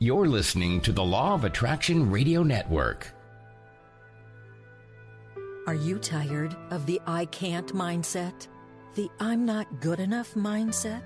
You're listening to the Law of Attraction Radio Network. Are you tired of the I can't mindset? The I'm not good enough mindset?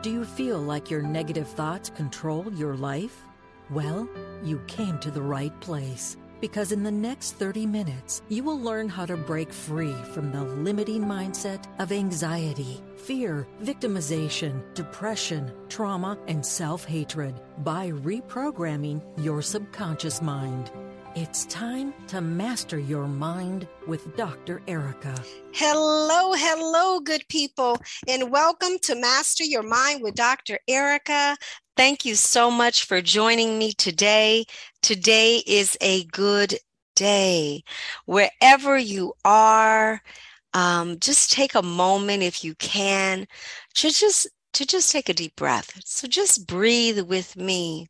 Do you feel like your negative thoughts control your life? Well, you came to the right place because in the next 30 minutes, you will learn how to break free from the limiting mindset of anxiety, fear, victimization, depression, trauma, and self hatred by reprogramming your subconscious mind. It's time to master your mind with Dr. Erika. Hello, hello, good people, and welcome to Master Your Mind with Dr. Erika. Thank you so much for joining me today. Today is a good day. Wherever you are, um, just take a moment if you can to just to just take a deep breath. So just breathe with me.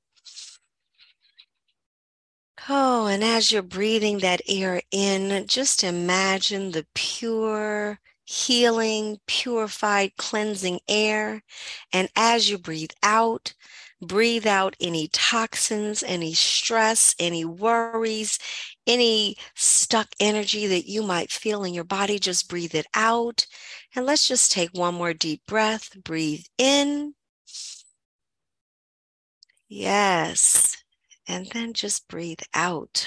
Oh, and as you're breathing that air in, just imagine the pure, healing, purified, cleansing air. And as you breathe out, breathe out any toxins, any stress, any worries, any stuck energy that you might feel in your body. Just breathe it out. And let's just take one more deep breath. Breathe in. Yes. And then just breathe out.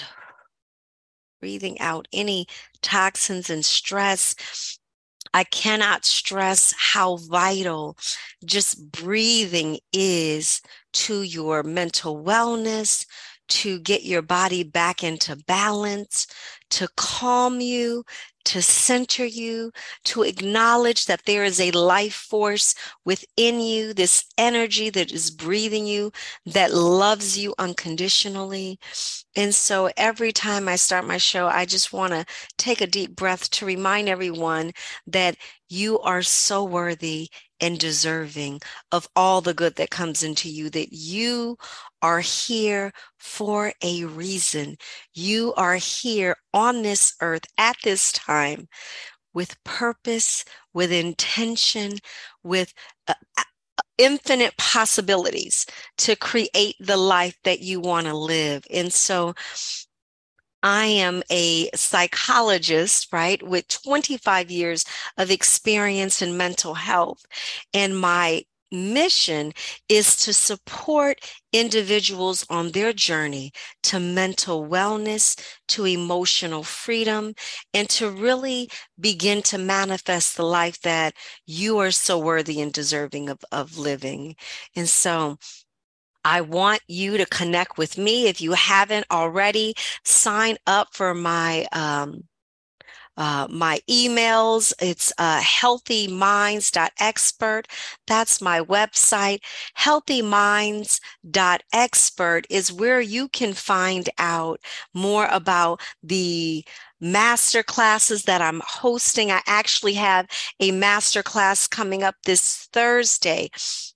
Breathing out any toxins and stress. I cannot stress how vital just breathing is to your mental wellness, to get your body back into balance, to calm you, to center you, to acknowledge that there is a life force within you, this energy that is breathing you, that loves you unconditionally. And so every time I start my show, I just want to take a deep breath to remind everyone that you are so worthy and deserving of all the good that comes into you, that you are here for a reason. You are here on this earth at this time with purpose, with intention, with uh, infinite possibilities to create the life that you want to live. And so I am a psychologist, right, with 25 years of experience in mental health. And my mission is to support individuals on their journey to mental wellness, to emotional freedom, and to really begin to manifest the life that you are so worthy and deserving of, of living. And so I want you to connect with me. If you haven't already, sign up for my um, uh, my emails. It's uh, healthyminds.expert. That's my website. Healthyminds.expert is where you can find out more about the master classes that I'm hosting. I actually have a master class coming up this Thursday,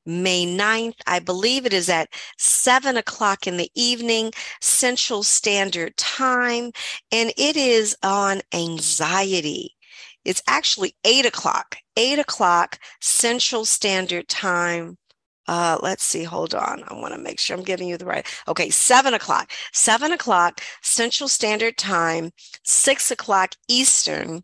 May 9th. I believe it is at seven o'clock in the evening, Central Standard Time, and it is on anxiety. It's actually eight o'clock, eight o'clock Central Standard Time uh, let's see, hold on. I want to make sure I'm giving you the right. Okay, seven o'clock, seven o'clock Central Standard Time, six o'clock Eastern.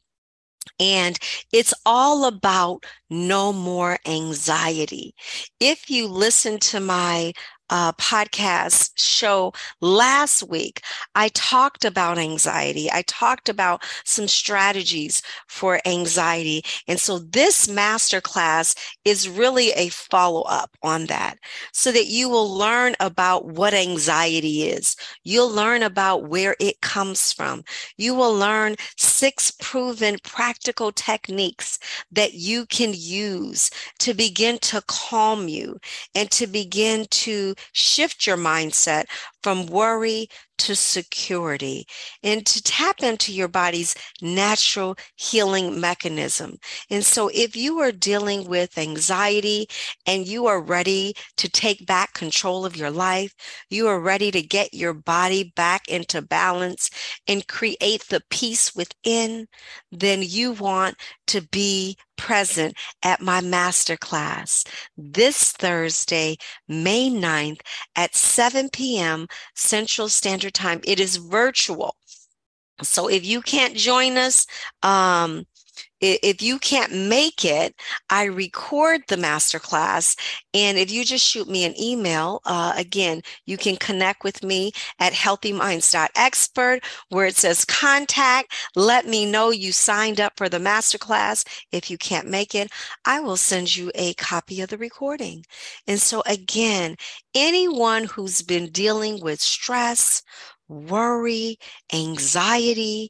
And it's all about no more anxiety. If you listen to my uh, podcast show last week, I talked about anxiety. I talked about some strategies for anxiety. And so this masterclass is really a follow up on that so that you will learn about what anxiety is. You'll learn about where it comes from. You will learn six proven practical techniques that you can use to begin to calm you and to begin to shift your mindset from worry to security and to tap into your body's natural healing mechanism. And so if you are dealing with anxiety and you are ready to take back control of your life, you are ready to get your body back into balance and create the peace within, then you want to be present at my masterclass this Thursday, May 9th at 7 p.m. Central Standard Time. It is virtual. So if you can't join us, um, if you can't make it, I record the masterclass. And if you just shoot me an email, uh, again, you can connect with me at healthyminds.expert where it says contact. Let me know you signed up for the masterclass. If you can't make it, I will send you a copy of the recording. And so again, anyone who's been dealing with stress, worry, anxiety,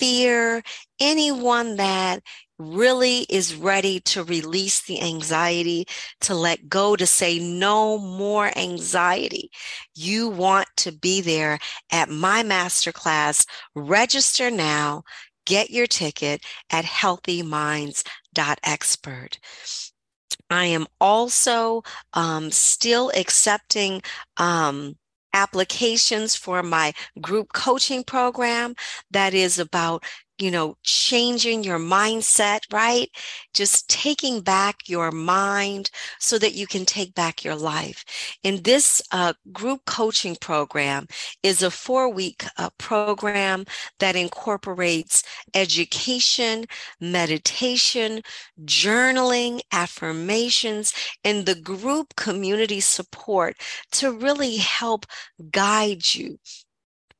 fear, anyone that really is ready to release the anxiety, to let go, to say no more anxiety. You want to be there at my masterclass. Register now. Get your ticket at healthyminds.expert. I am also um, still accepting um, applications for my group coaching program that is about you know, changing your mindset, right? Just taking back your mind so that you can take back your life. And this uh, group coaching program is a four week uh, program that incorporates education, meditation, journaling, affirmations, and the group community support to really help guide you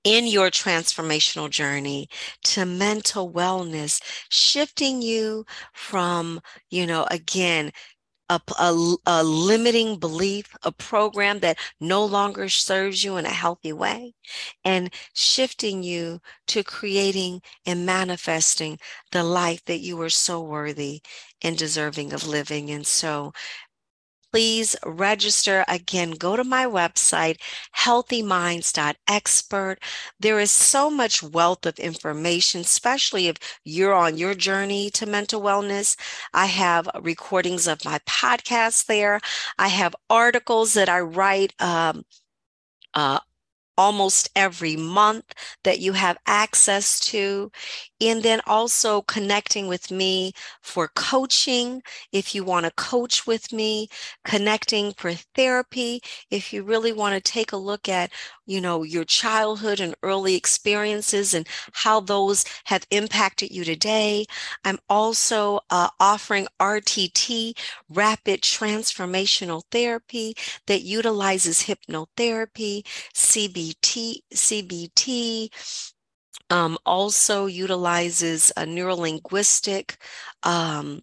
in your transformational journey to mental wellness, shifting you from, you know, again, a, a, a, limiting belief, a program that no longer serves you in a healthy way, and shifting you to creating and manifesting the life that you are so worthy and deserving of living. And so, please register. Again, go to my website, healthyminds.expert. There is so much wealth of information, especially if you're on your journey to mental wellness. I have recordings of my podcast there. I have articles that I write um, uh, almost every month that you have access to. And then also connecting with me for coaching if you want to coach with me, connecting for therapy if you really want to take a look at, you know, your childhood and early experiences and how those have impacted you today. I'm also uh, offering RTT, rapid transformational therapy that utilizes hypnotherapy, CBT CBT, CBT um, also utilizes a neurolinguistic um,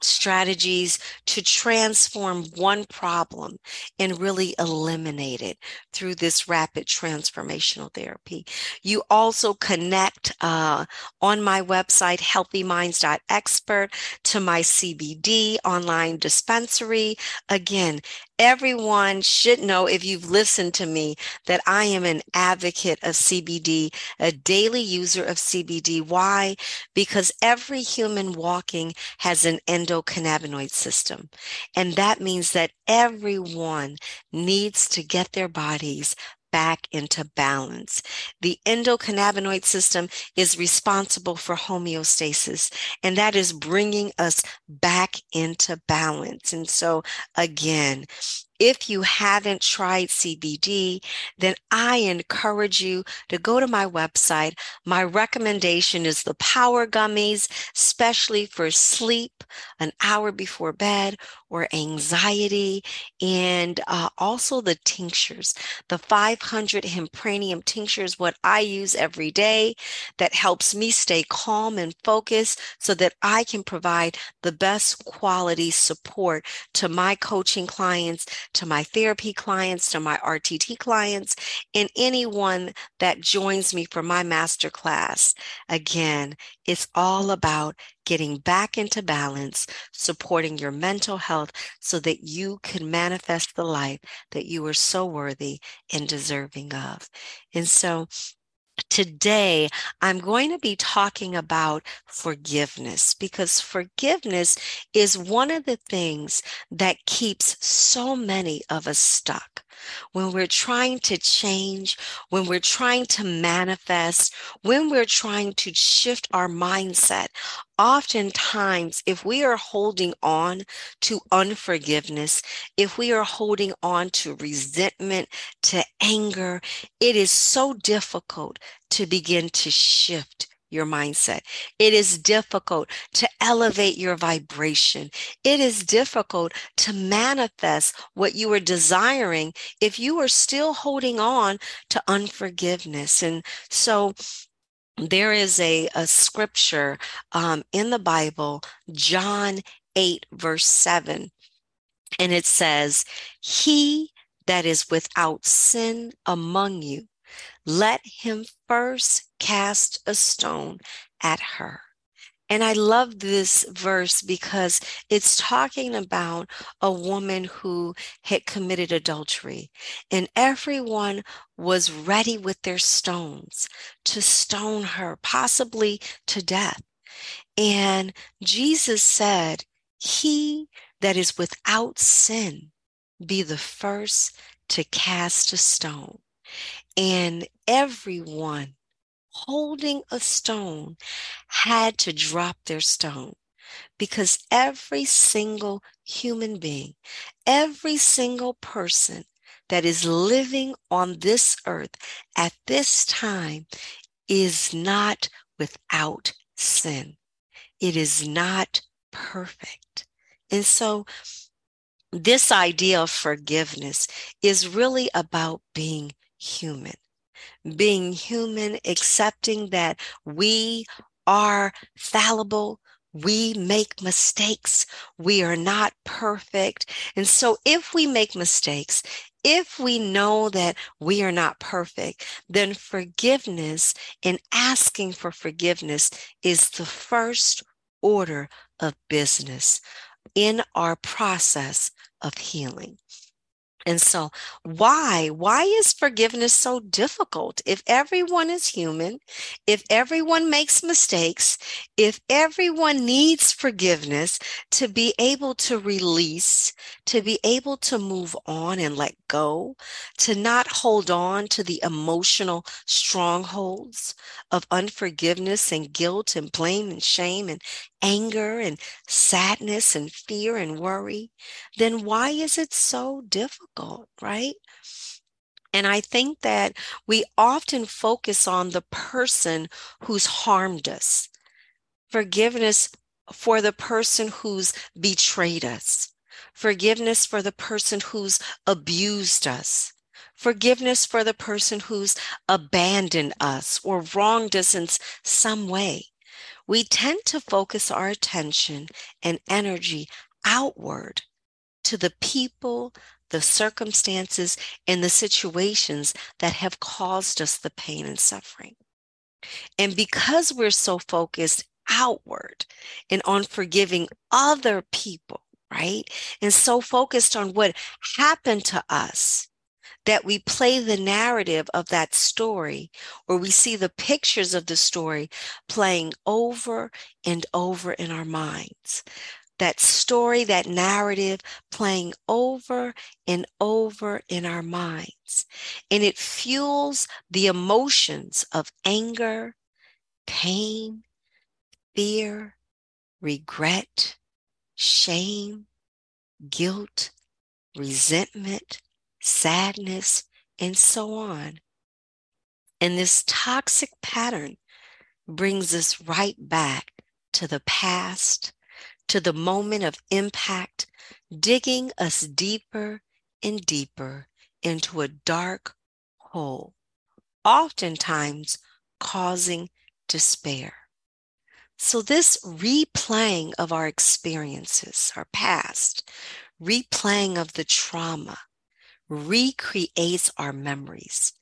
strategies to transform one problem and really eliminate it through this rapid transformational therapy. You also connect uh, on my website, healthyminds.expert, to my CBD online dispensary. Again, everyone should know if you've listened to me that I am an advocate of CBD, a daily user of CBD. Why? Because every human walking has an endocannabinoid system. And that means that everyone needs to get their bodies back into balance. The endocannabinoid system is responsible for homeostasis, and that is bringing us back into balance. And so, again, if you haven't tried CBD, then I encourage you to go to my website. My recommendation is the power gummies, especially for sleep an hour before bed or anxiety, and uh, also the tinctures. The 500 Hempranium tinctures, what I use every day that helps me stay calm and focused so that I can provide the best quality support to my coaching clients, to my therapy clients, to my RTT clients, and anyone that joins me for my masterclass. Again, it's all about getting back into balance, supporting your mental health so that you can manifest the life that you are so worthy and deserving of. And so Today, I'm going to be talking about forgiveness because forgiveness is one of the things that keeps so many of us stuck. When we're trying to change, when we're trying to manifest, when we're trying to shift our mindset, oftentimes, if we are holding on to unforgiveness, if we are holding on to resentment, to anger, it is so difficult to begin to shift your mindset. It is difficult to elevate your vibration. It is difficult to manifest what you are desiring if you are still holding on to unforgiveness. And so there is a, a scripture um, in the Bible, John 8, verse 7, and it says, He that is without sin among you, let him first cast a stone at her. And I love this verse because it's talking about a woman who had committed adultery, and everyone was ready with their stones to stone her, possibly to death. And Jesus said, He that is without sin be the first to cast a stone. And everyone holding a stone had to drop their stone because every single human being, every single person that is living on this earth at this time is not without sin. It is not perfect. And so, this idea of forgiveness is really about being human being human, accepting that we are fallible. We make mistakes. We are not perfect. And so, if we make mistakes, if we know that we are not perfect, then forgiveness and asking for forgiveness is the first order of business in our process of healing. And so, why? Why is forgiveness so difficult? If everyone is human, if everyone makes mistakes, if everyone needs forgiveness to be able to release, to be able to move on and let go, to not hold on to the emotional strongholds of unforgiveness and guilt and blame and shame and anger and sadness and fear and worry, then why is it so difficult, right? And I think that we often focus on the person who's harmed us, forgiveness for the person who's betrayed us, forgiveness for the person who's abused us, forgiveness for the person who's abandoned us or wronged us in some way we tend to focus our attention and energy outward to the people, the circumstances, and the situations that have caused us the pain and suffering. And because we're so focused outward and on forgiving other people, right? And so focused on what happened to us, that we play the narrative of that story or we see the pictures of the story playing over and over in our minds. That story, that narrative playing over and over in our minds. And it fuels the emotions of anger, pain, fear, regret, shame, guilt, resentment, sadness, and so on. And this toxic pattern brings us right back to the past, to the moment of impact, digging us deeper and deeper into a dark hole, oftentimes causing despair. So, this replaying of our experiences, our past, replaying of the trauma, recreates our memories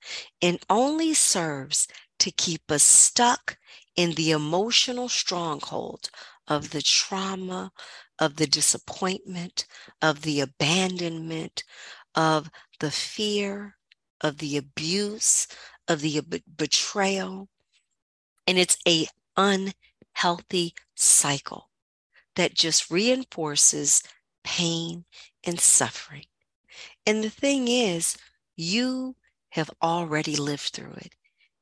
and only serves to keep us stuck in the emotional stronghold of the trauma, of the disappointment, of the abandonment, of the fear, of the abuse, of the betrayal. And it's a unhealthy cycle that just reinforces pain and suffering. And the thing is, you have already lived through it.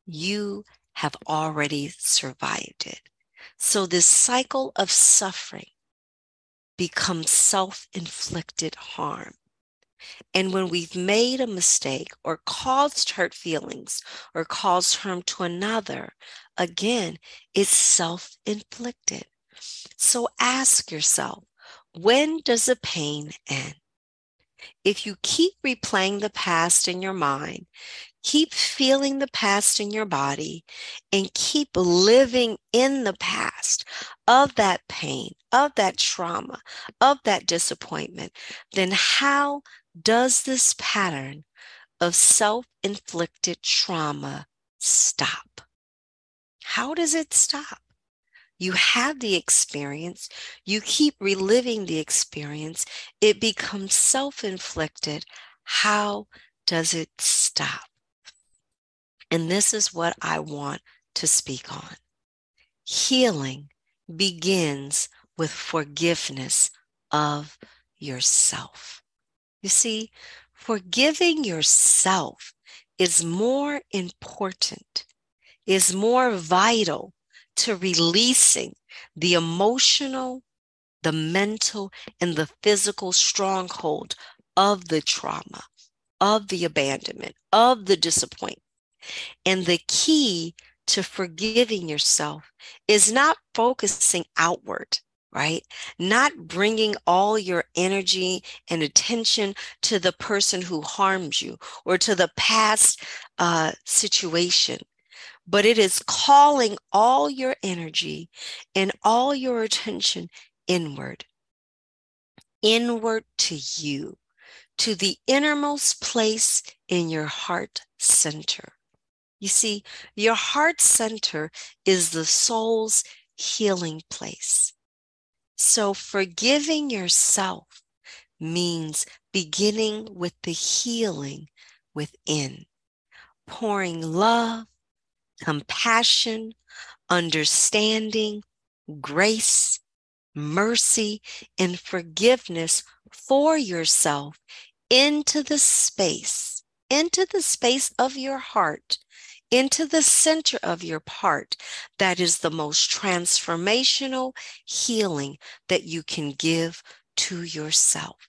You have already survived it. So this cycle of suffering becomes self inflicted harm. And when we've made a mistake or caused hurt feelings or caused harm to another, again, it's self inflicted. So ask yourself, when does the pain end? If you keep replaying the past in your mind, keep feeling the past in your body, and keep living in the past of that pain, of that trauma, of that disappointment, then how does this pattern of self inflicted trauma stop? How does it stop? You have the experience, you keep reliving the experience, it becomes self inflicted. How does it stop? And this is what I want to speak on. Healing begins with forgiveness of yourself. You see, forgiving yourself is more important, is more vital to releasing the emotional, the mental, and the physical stronghold of the trauma, of the abandonment, of the disappointment. And the key to forgiving yourself is not focusing outward, right? Not bringing all your energy and attention to the person who harmed you or to the past uh, situation, but it is calling all your energy and all your attention inward, inward to you, to the innermost place in your heart center. You see, your heart center is the soul's healing place. So, forgiving yourself means beginning with the healing within, pouring love, compassion, understanding, grace, mercy, and forgiveness for yourself into the space, into the space of your heart, into the center of your heart. That is the most transformational healing that you can give to yourself.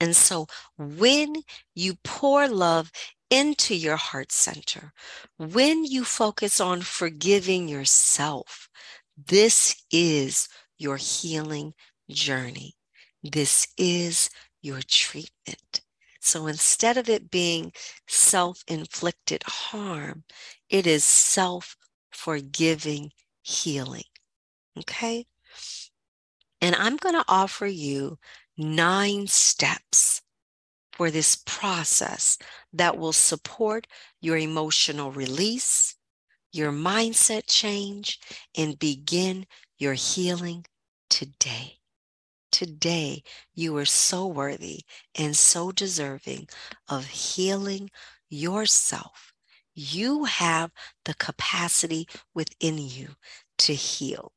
And so when you pour love into your heart center, when you focus on forgiving yourself, this is your healing journey. This is your treatment. So instead of it being self inflicted harm, it is self forgiving healing. Okay? And I'm going to offer you nine steps for this process that will support your emotional release, your mindset change, and begin your healing today. Today, you are so worthy and so deserving of healing yourself. You have the capacity within you to heal.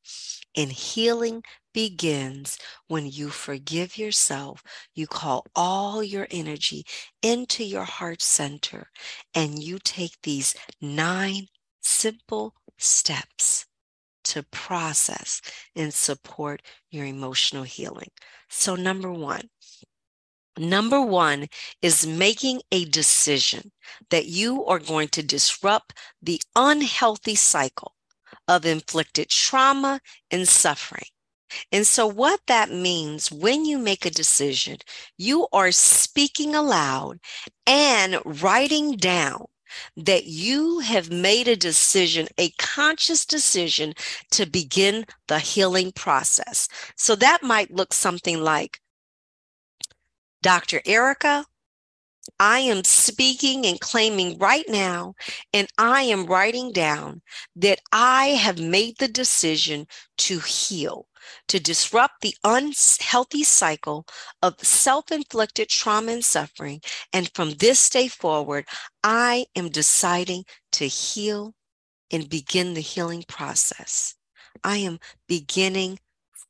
And healing begins when you forgive yourself. You call all your energy into your heart center and you take these nine simple steps to process and support your emotional healing. So, number one, Number one is making a decision that you are going to disrupt the unhealthy cycle of inflicted trauma and suffering. And so, what that means when you make a decision, you are speaking aloud and writing down that you have made a decision, a conscious decision to begin the healing process. So, that might look something like Dr. Erika, I am speaking and claiming right now, and I am writing down that I have made the decision to heal, to disrupt the unhealthy cycle of self inflicted trauma and suffering. And from this day forward, I am deciding to heal and begin the healing process. I am beginning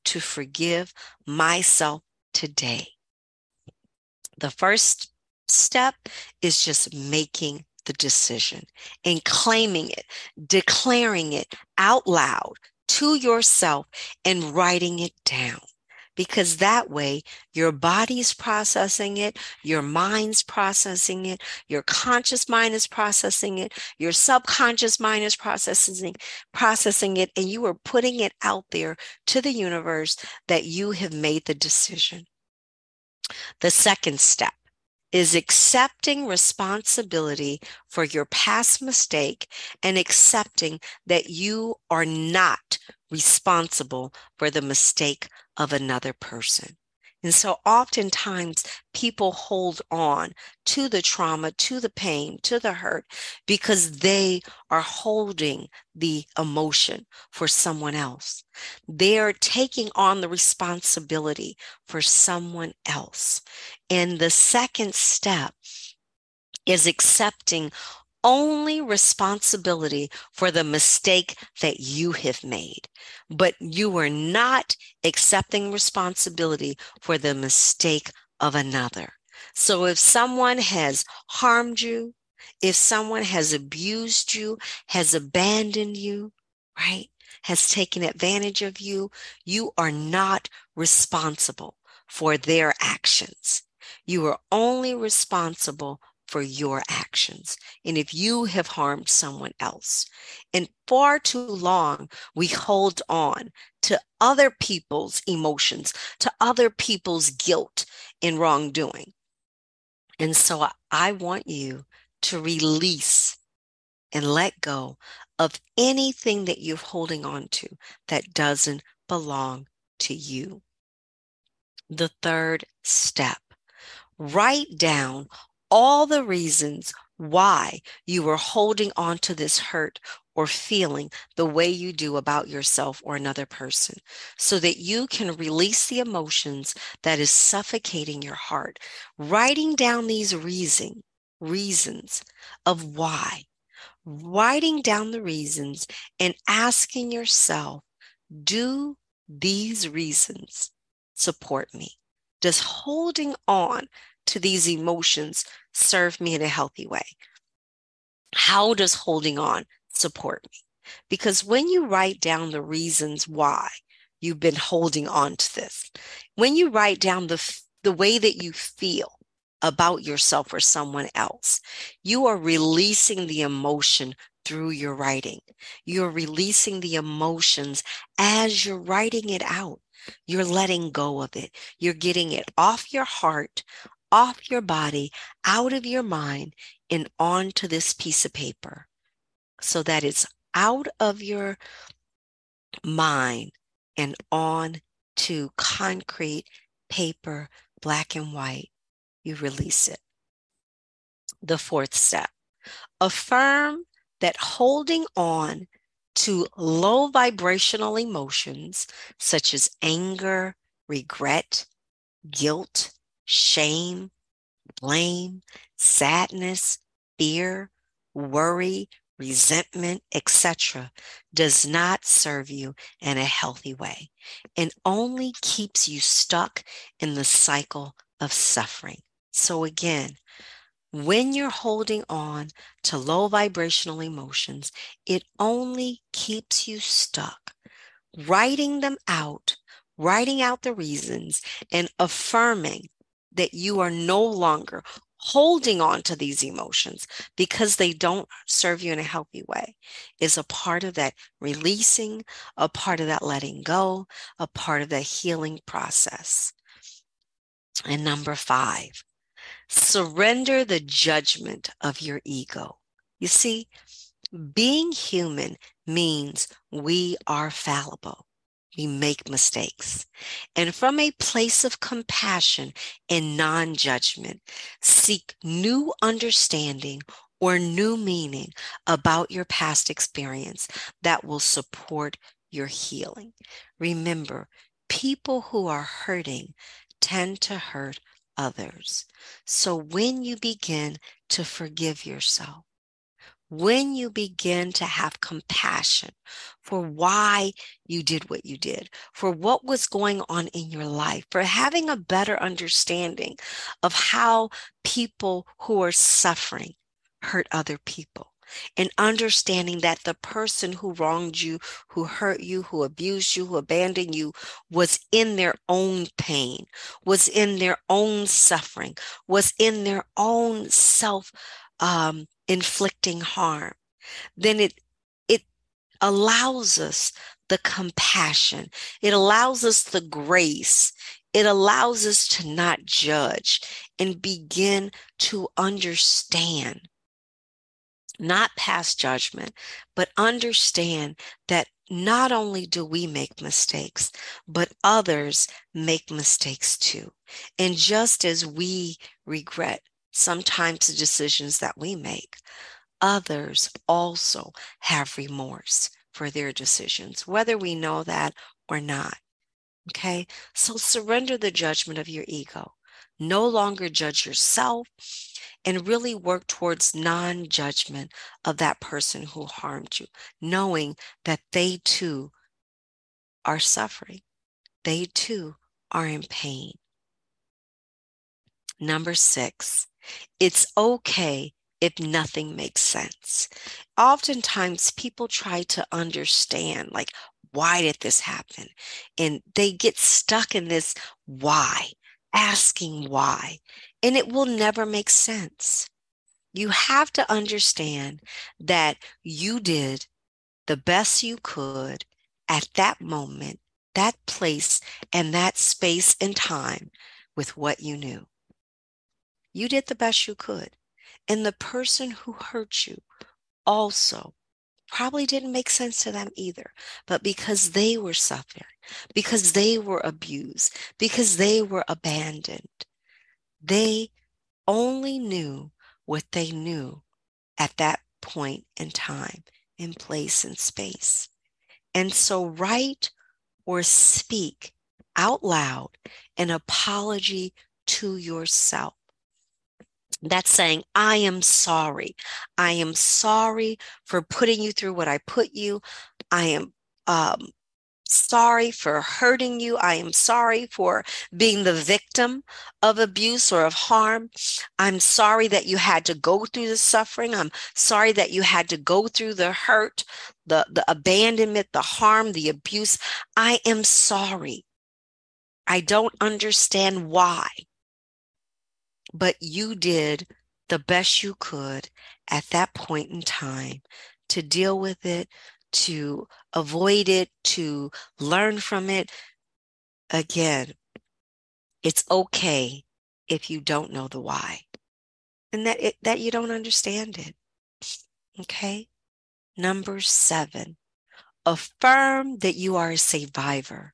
to forgive myself today. The first step is just making the decision and claiming it, declaring it out loud to yourself and writing it down. Because that way, your body's processing it, your mind's processing it, your conscious mind is processing it, your subconscious mind is processing, processing it, and you are putting it out there to the universe that you have made the decision. The second step is accepting responsibility for your past mistake and accepting that you are not responsible for the mistake of another person. And so oftentimes people hold on to the trauma, to the pain, to the hurt, because they are holding the emotion for someone else. They are taking on the responsibility for someone else. And the second step is accepting only responsibility for the mistake that you have made, but you are not accepting responsibility for the mistake of another. So if someone has harmed you, if someone has abused you, has abandoned you, right, has taken advantage of you, you are not responsible for their actions. You are only responsible for your actions and if you have harmed someone else. And far too long, we hold on to other people's emotions, to other people's guilt in wrongdoing. And so I want you to release and let go of anything that you're holding on to that doesn't belong to you. The third step write down all the reasons why you are holding on to this hurt or feeling the way you do about yourself or another person so that you can release the emotions that is suffocating your heart. Writing down these reason reasons of why. Writing down the reasons and asking yourself do these reasons support me? Does holding on to these emotions serve me in a healthy way? How does holding on support me? Because when you write down the reasons why you've been holding on to this, when you write down the, the way that you feel about yourself or someone else, you are releasing the emotion through your writing. You're releasing the emotions as you're writing it out. You're letting go of it. You're getting it off your heart, off your body, out of your mind, and onto this piece of paper so that it's out of your mind and on to concrete paper, black and white. You release it. The fourth step affirm that holding on to low vibrational emotions such as anger, regret, guilt, shame, blame, sadness, fear, worry, resentment, etc., does not serve you in a healthy way and only keeps you stuck in the cycle of suffering. So, again, when you're holding on to low vibrational emotions, it only keeps you stuck. Writing them out, writing out the reasons, and affirming that you are no longer holding on to these emotions because they don't serve you in a healthy way is a part of that releasing, a part of that letting go, a part of that healing process. And number five, surrender the judgment of your ego. You see, being human means we are fallible. We make mistakes. And from a place of compassion and non judgment, seek new understanding or new meaning about your past experience that will support your healing. Remember, people who are hurting tend to hurt others. So when you begin to forgive yourself, when you begin to have compassion for why you did what you did, for what was going on in your life, for having a better understanding of how people who are suffering hurt other people, and understanding that the person who wronged you, who hurt you, who abused you, who abandoned you was in their own pain, was in their own suffering, was in their own self um, inflicting harm, then it it allows us the compassion. It allows us the grace. It allows us to not judge and begin to understand, not pass judgment, but understand that not only do we make mistakes, but others make mistakes too. And just as we regret sometimes the decisions that we make. Others also have remorse for their decisions, whether we know that or not. Okay, so surrender the judgment of your ego. No longer judge yourself and really work towards non judgment of that person who harmed you, knowing that they too are suffering. They too are in pain. Number six, it's okay if nothing makes sense. Oftentimes, people try to understand, like, why did this happen? And they get stuck in this why, asking why, and it will never make sense. You have to understand that you did the best you could at that moment, that place, and that space and time with what you knew. You did the best you could. And the person who hurt you also probably didn't make sense to them either. But because they were suffering, because they were abused, because they were abandoned, they only knew what they knew at that point in time, in place, and space. And so, write or speak out loud an apology to yourself that's saying, I am sorry. I am sorry for putting you through what I put you. I am um, sorry for hurting you. I am sorry for being the victim of abuse or of harm. I'm sorry that you had to go through the suffering. I'm sorry that you had to go through the hurt, the, the abandonment, the harm, the abuse. I am sorry. I don't understand why but you did the best you could at that point in time to deal with it, to avoid it, to learn from it. Again, it's okay if you don't know the why and that it, that you don't understand it. Okay? Number 7. Affirm that you are a survivor.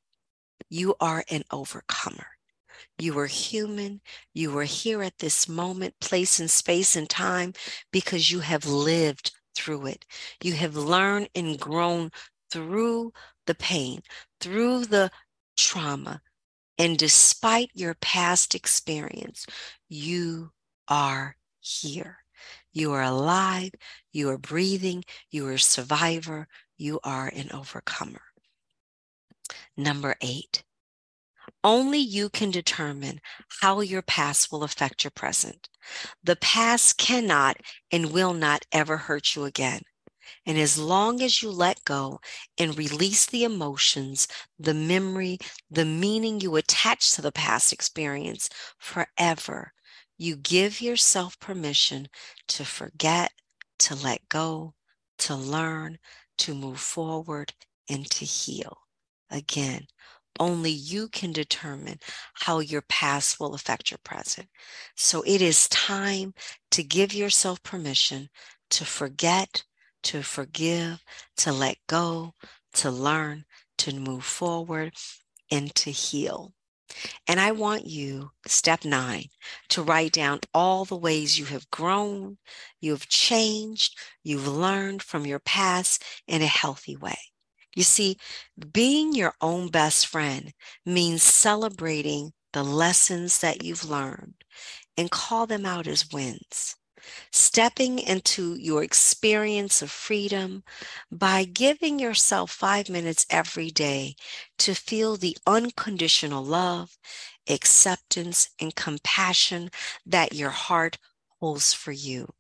You are an overcomer. You are human. You are here at this moment, place, and space and time because you have lived through it. You have learned and grown through the pain, through the trauma. And despite your past experience, you are here. You are alive. You are breathing. You are a survivor. You are an overcomer. Number eight, only you can determine how your past will affect your present. The past cannot and will not ever hurt you again. And as long as you let go and release the emotions, the memory, the meaning you attach to the past experience forever, you give yourself permission to forget, to let go, to learn, to move forward, and to heal. Again, only you can determine how your past will affect your present. So it is time to give yourself permission to forget, to forgive, to let go, to learn, to move forward, and to heal. And I want you, step nine, to write down all the ways you have grown, you have changed, you've learned from your past in a healthy way. You see, being your own best friend means celebrating the lessons that you've learned and call them out as wins stepping into your experience of freedom by giving yourself five minutes every day to feel the unconditional love, acceptance, and compassion that your heart holds for you.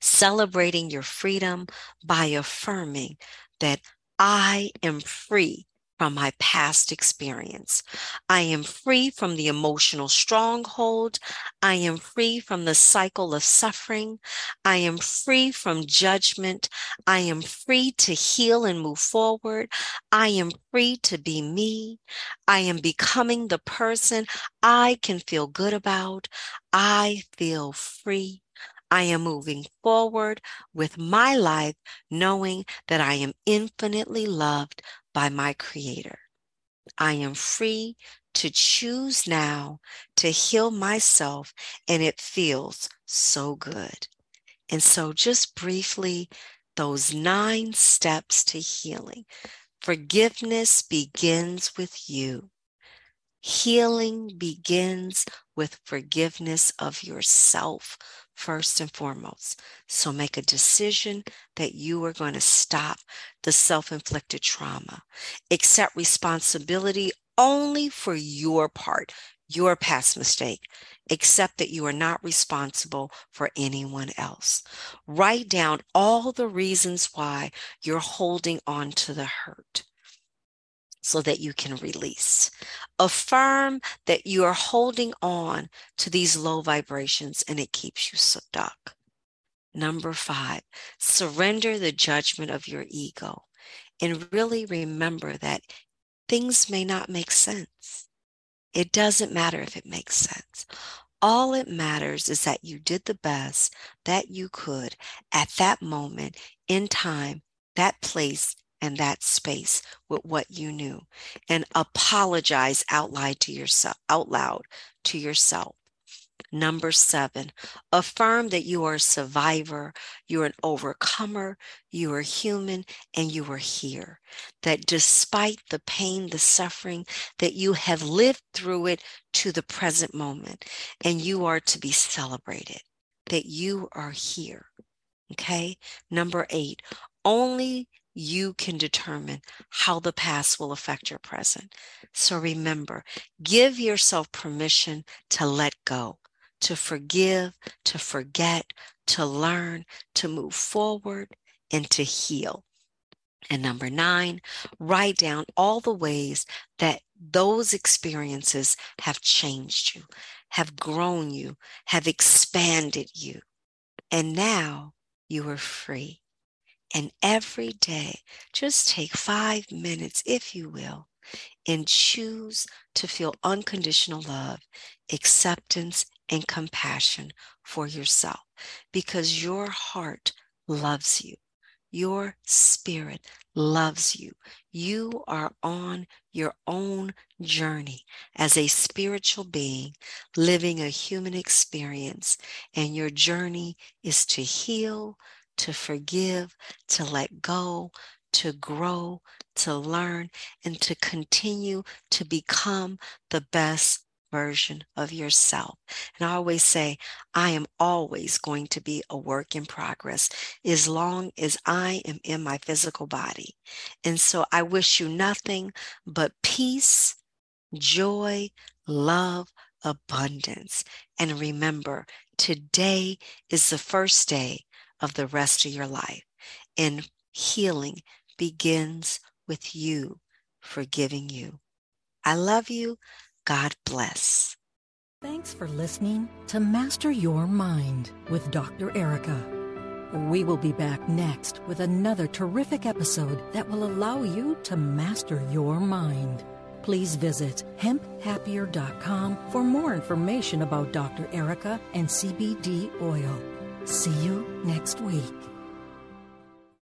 Celebrating your freedom by affirming that I am free from my past experience. I am free from the emotional stronghold. I am free from the cycle of suffering. I am free from judgment. I am free to heal and move forward. I am free to be me. I am becoming the person I can feel good about. I feel free. I am moving forward with my life, knowing that I am infinitely loved by my Creator. I am free to choose now to heal myself, and it feels so good. And so, just briefly, those nine steps to healing. Forgiveness begins with you. Healing begins with forgiveness of yourself first and foremost. So make a decision that you are going to stop the self inflicted trauma. Accept responsibility only for your part, your past mistake. Accept that you are not responsible for anyone else. Write down all the reasons why you're holding on to the hurt so that you can release. Affirm that you are holding on to these low vibrations and it keeps you stuck. Number five, surrender the judgment of your ego and really remember that things may not make sense. It doesn't matter if it makes sense. All it matters is that you did the best that you could at that moment in time, that place, and that space with what you knew and apologize out loud to yourself out loud to yourself. Number 7 affirm that you are a survivor you're an overcomer you are human and you are here. That despite the pain the suffering that you have lived through it to the present moment and you are to be celebrated that you are here. Okay? Number 8 only you can determine how the past will affect your present. So remember, give yourself permission to let go, to forgive, to forget, to learn, to move forward, and to heal. And number nine, write down all the ways that those experiences have changed you, have grown you, have expanded you. And now you are free. And every day, just take five minutes, if you will, and choose to feel unconditional love, acceptance, and compassion for yourself because your heart loves you. Your spirit loves you. You are on your own journey as a spiritual being living a human experience, and your journey is to heal, to forgive, to let go, to grow, to learn, and to continue to become the best version of yourself. And I always say, I am always going to be a work in progress as long as I am in my physical body. And so I wish you nothing but peace, joy, love, abundance. And remember, today is the first day of the rest of your life. And healing begins with you forgiving you. I love you. God bless. Thanks for listening to Master Your Mind with Dr. Erika. We will be back next with another terrific episode that will allow you to master your mind. Please visit hemphappier.com for more information about Dr. Erika and CBD oil. See you next week.